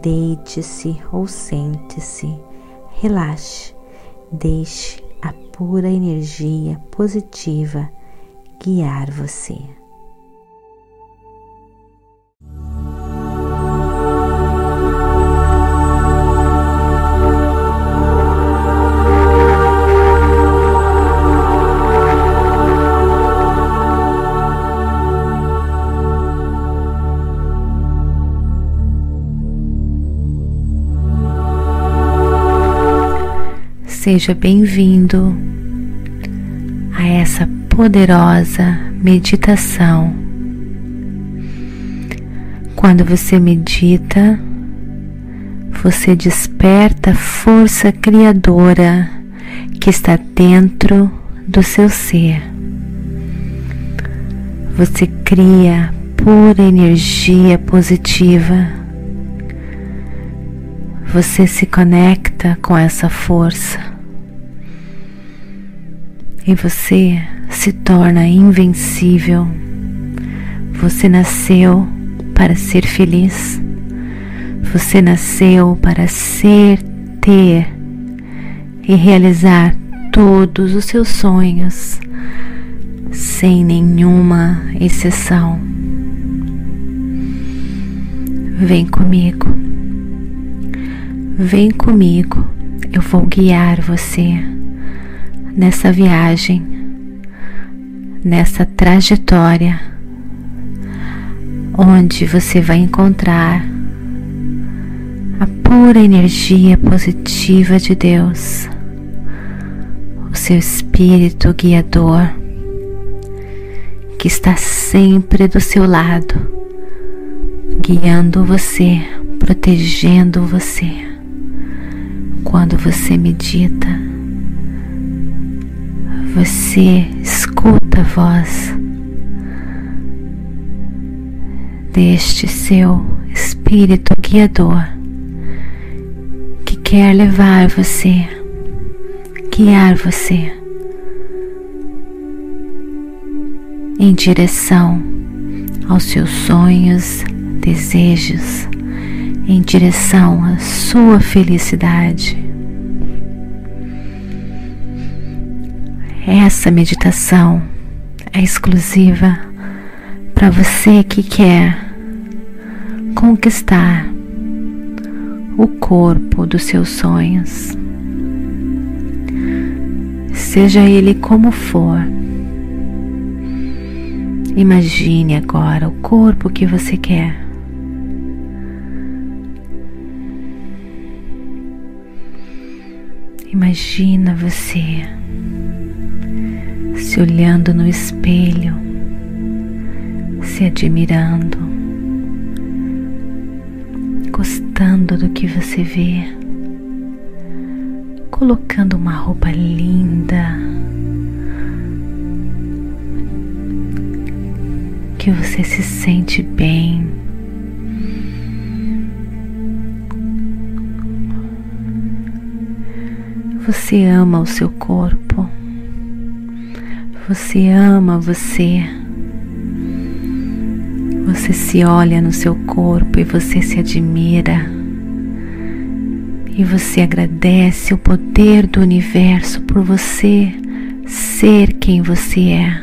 deite-se ou sente-se, relaxe, deixe a pura energia positiva guiar você. Seja bem-vindo a essa poderosa meditação. Quando você medita, você desperta a força criadora que está dentro do seu ser. Você cria pura energia positiva. Você se conecta com essa força e você se torna invencível. Você nasceu para ser feliz. Você nasceu para ser, ter e realizar todos os seus sonhos sem nenhuma exceção. Vem comigo. Vem comigo. Eu vou guiar você nessa viagem, nessa trajetória, onde você vai encontrar a pura energia positiva de Deus, o seu espírito guiador, que está sempre do seu lado, guiando você, protegendo você. Quando você medita, você escuta a voz deste seu espírito guiador que quer levar você, guiar você em direção aos seus sonhos, desejos, em direção à sua felicidade. Essa meditação é exclusiva para você que quer conquistar o corpo dos seus sonhos, seja ele como for. Imagine agora o corpo que você quer. Imagina você se olhando no espelho, se admirando, gostando do que você vê, colocando uma roupa linda. Que você se sente bem. Você ama o seu corpo. Você ama você. Você se olha no seu corpo e você se admira. E você agradece o poder do universo por você ser quem você é.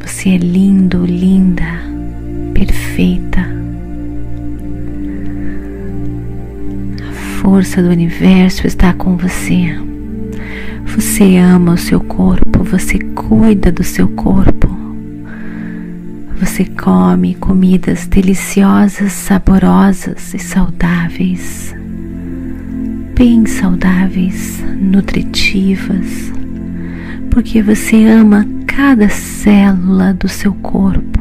Você é lindo, linda, perfeita. A força do universo está com você. Você ama o seu corpo, você cuida do seu corpo. Você come comidas deliciosas, saborosas e saudáveis, bem saudáveis, nutritivas, porque você ama cada célula do seu corpo.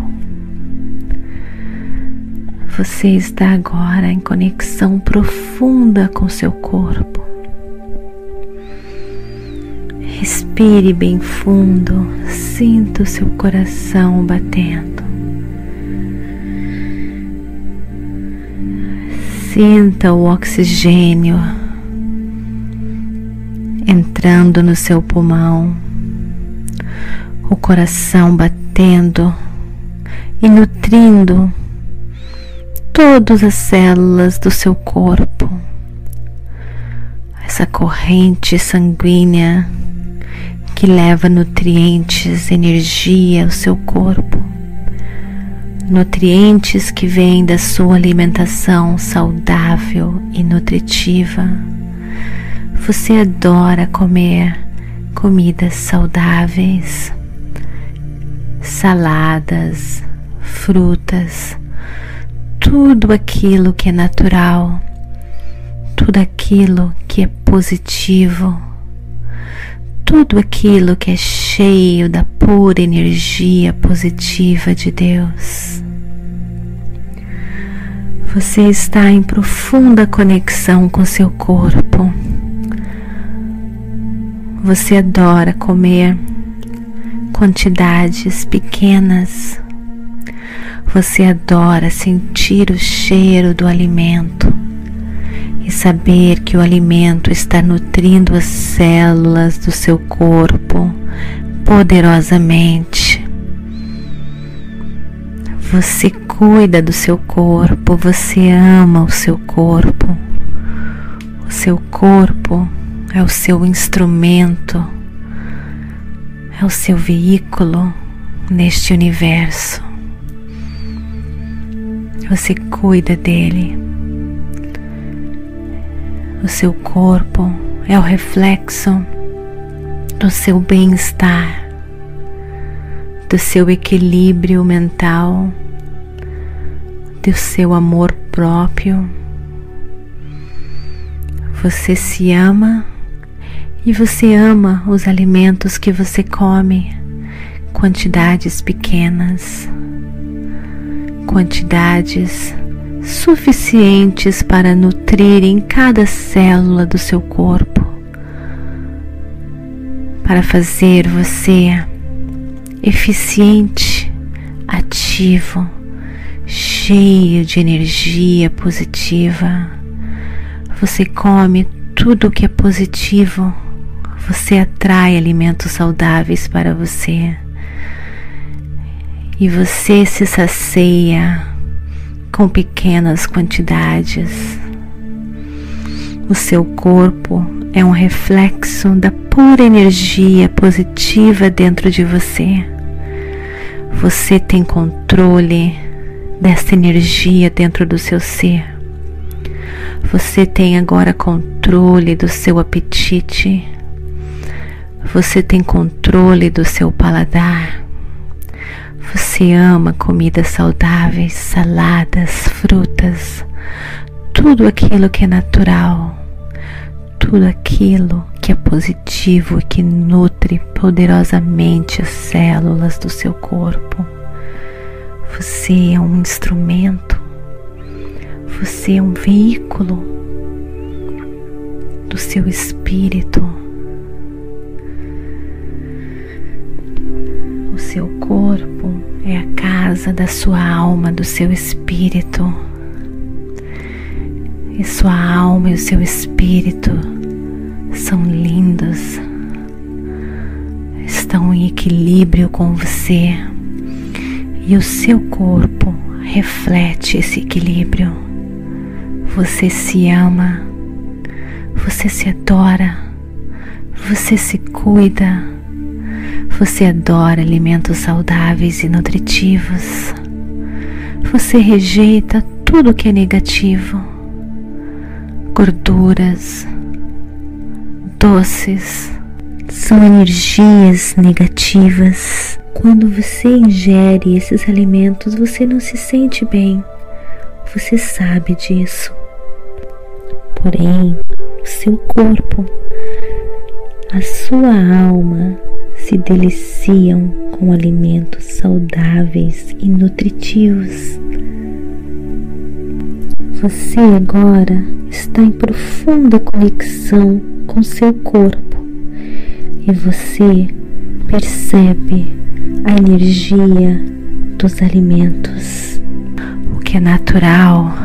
Você está agora em conexão profunda com seu corpo. Respire bem fundo, sinta o seu coração batendo. Sinta o oxigênio entrando no seu pulmão, o coração batendo e nutrindo todas as células do seu corpo. Essa corrente sanguínea que leva nutrientes, energia ao seu corpo. Nutrientes que vêm da sua alimentação saudável e nutritiva. Você adora comer comidas saudáveis, saladas, frutas, tudo aquilo que é natural, tudo aquilo que é positivo, tudo aquilo que é cheio da pura energia positiva de Deus. Você está em profunda conexão com seu corpo. Você adora comer quantidades pequenas você adora sentir o cheiro do alimento e saber que o alimento está nutrindo as células do seu corpo poderosamente. Você cuida do seu corpo, você ama o seu corpo. O seu corpo é o seu instrumento, é o seu veículo neste universo você cuida dele. O seu corpo é o reflexo do seu bem-estar, do seu equilíbrio mental, do seu amor próprio. Você se ama e você ama os alimentos que você come, quantidades pequenas quantidades suficientes para nutrirem cada célula do seu corpo, para fazer você eficiente, ativo, cheio de energia positiva. Você come tudo que é positivo, você atrai alimentos saudáveis para você e você se sacia com pequenas quantidades. O seu corpo é um reflexo da pura energia positiva dentro de você. Você tem controle dessa energia dentro do seu ser. Você tem agora controle do seu apetite. Você tem controle do seu paladar. Você ama comidas saudáveis, saladas, frutas, tudo aquilo que é natural, tudo aquilo que é positivo e que nutre poderosamente as células do seu corpo. Você é um instrumento, você é um veículo do seu espírito. Seu corpo é a casa da sua alma, do seu espírito. E sua alma e o seu espírito são lindos, estão em equilíbrio com você e o seu corpo reflete esse equilíbrio. Você se ama, você se adora, você se cuida você adora alimentos saudáveis e nutritivos. Você rejeita tudo que é negativo, gorduras, doces, são energias negativas. Quando você ingere esses alimentos, você não se sente bem. Você sabe disso. Porém, o seu corpo, a sua alma, se deliciam com alimentos saudáveis e nutritivos. Você agora está em profunda conexão com seu corpo e você percebe a energia dos alimentos. O que é natural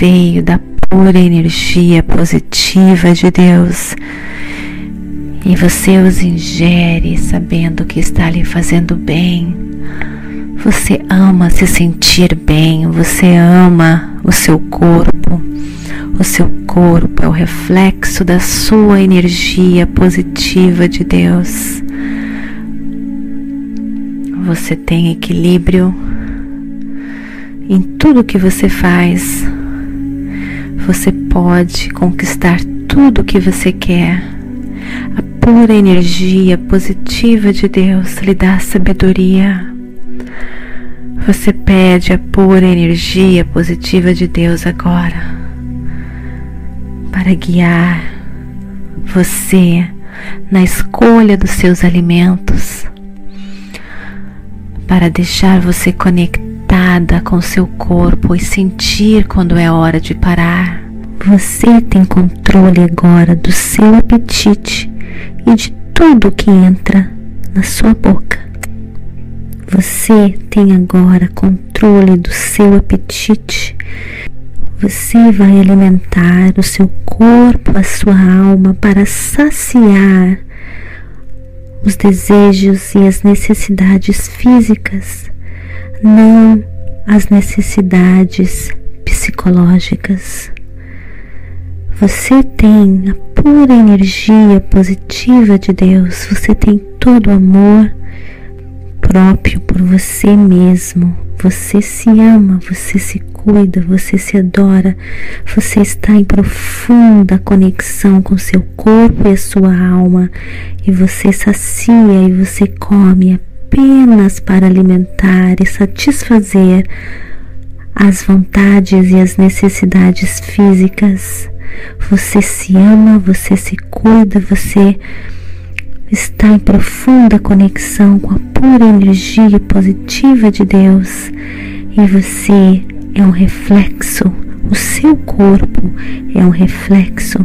veio da pura energia positiva de Deus e você os ingere sabendo que está lhe fazendo bem. Você ama se sentir bem, você ama o seu corpo. O seu corpo é o reflexo da sua energia positiva de Deus. Você tem equilíbrio em tudo que você faz. Você pode conquistar tudo o que você quer. Pura energia positiva de Deus lhe dá sabedoria. Você pede a pura energia positiva de Deus agora para guiar você na escolha dos seus alimentos, para deixar você conectada com seu corpo e sentir quando é hora de parar. Você tem controle agora do seu apetite e de tudo que entra na sua boca. Você tem agora controle do seu apetite. Você vai alimentar o seu corpo, a sua alma para saciar os desejos e as necessidades físicas, não as necessidades psicológicas. Você tem a pura energia positiva de Deus, você tem todo o amor próprio por você mesmo. Você se ama, você se cuida, você se adora, você está em profunda conexão com seu corpo e a sua alma, e você sacia e você come apenas para alimentar e satisfazer as vontades e as necessidades físicas. Você se ama, você se cuida, você está em profunda conexão com a pura energia positiva de Deus e você é um reflexo, o seu corpo é um reflexo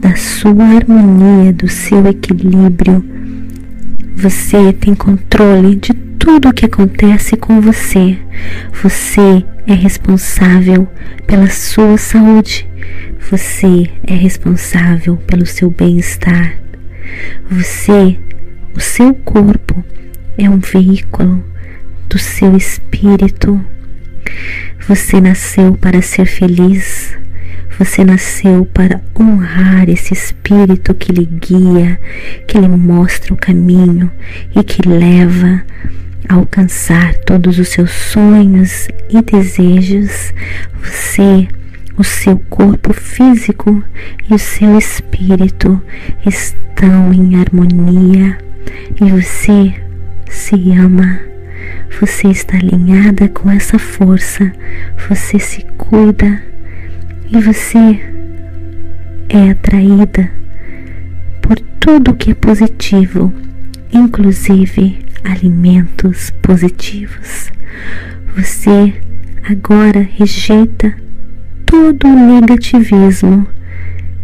da sua harmonia, do seu equilíbrio. Você tem controle de tudo o que acontece com você. Você é responsável pela sua saúde. Você é responsável pelo seu bem-estar. Você, o seu corpo, é um veículo do seu espírito. Você nasceu para ser feliz. Você nasceu para honrar esse espírito que lhe guia, que lhe mostra o caminho e que leva alcançar todos os seus sonhos e desejos. Você o seu corpo físico e o seu espírito estão em harmonia e você se ama. Você está alinhada com essa força, você se cuida e você é atraída por tudo que é positivo, inclusive alimentos positivos. Você agora rejeita todo o negativismo,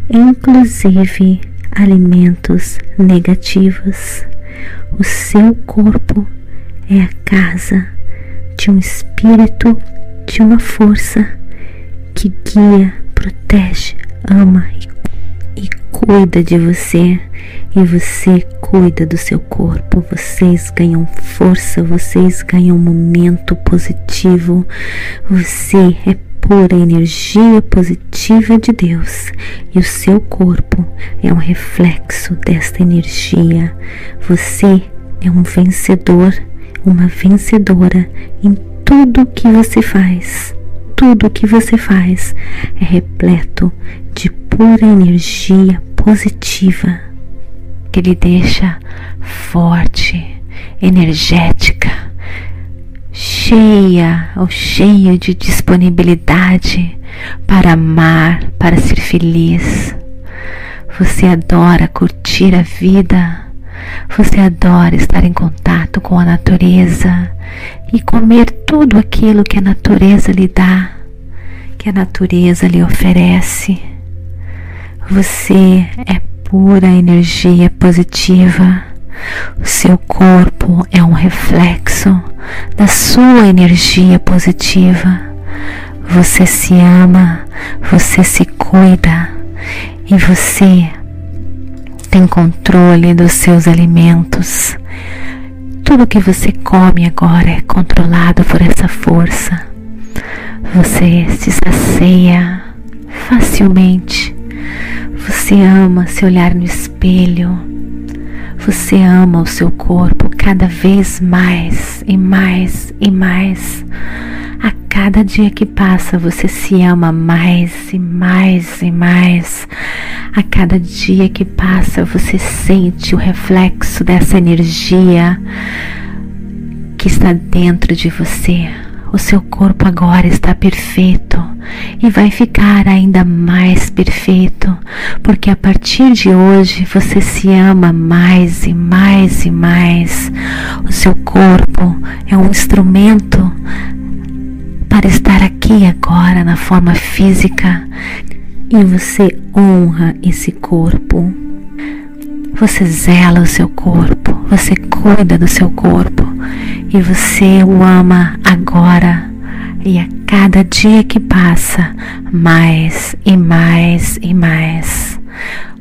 inclusive alimentos negativos. O seu corpo é a casa de um espírito, de uma força que guia, protege, ama e, cuida de você. E você cuida do seu corpo, vocês ganham força, vocês ganham momento positivo, você é pura energia positiva de Deus e o seu corpo é um reflexo desta energia. Você é um vencedor, uma vencedora em tudo que você faz. Tudo que você faz é repleto pura energia positiva que lhe deixa forte, energética cheia ou cheia de disponibilidade para amar, para ser feliz. Você adora curtir a vida. Você adora estar em contato com a natureza e comer tudo aquilo que a natureza lhe dá, que a natureza lhe oferece. Você é pura energia positiva. O seu corpo é um reflexo da sua energia positiva. Você se ama, você se cuida e você tem controle dos seus alimentos. Tudo que você come agora é controlado por essa força. Você se sacia facilmente. Você ama se olhar no espelho. Você ama o seu corpo cada vez mais e mais e mais. A cada dia que passa, você se ama mais e mais e mais. A cada dia que passa, você sente o reflexo dessa energia que está dentro de você. O seu corpo agora está perfeito e vai ficar ainda mais perfeito, porque a partir de hoje você se ama mais e mais e mais. O seu corpo é um instrumento para estar aqui agora na forma física e você honra esse corpo. Você zela o seu corpo, você cuida do seu corpo. E você o ama agora. E a cada dia que passa, mais e mais e mais.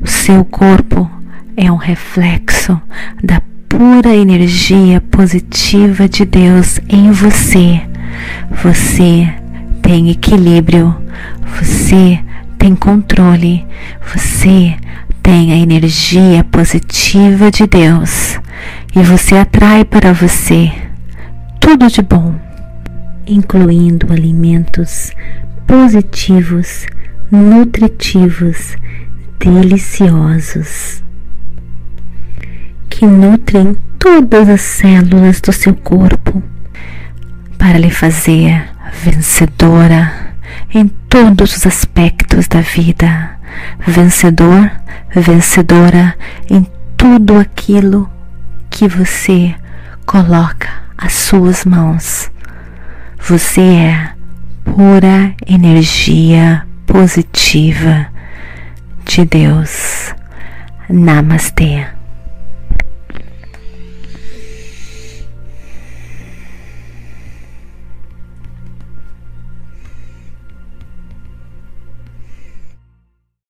O seu corpo é um reflexo da pura energia positiva de Deus em você. Você tem equilíbrio, você tem controle, você tem a energia positiva de Deus e você atrai para você tudo de bom, incluindo alimentos positivos, nutritivos, deliciosos, que nutrem todas as células do seu corpo para lhe fazer vencedora em todos os aspectos da vida, vencedor, vencedora em tudo aquilo que você coloca as suas mãos. Você é pura energia positiva de Deus. Namastê.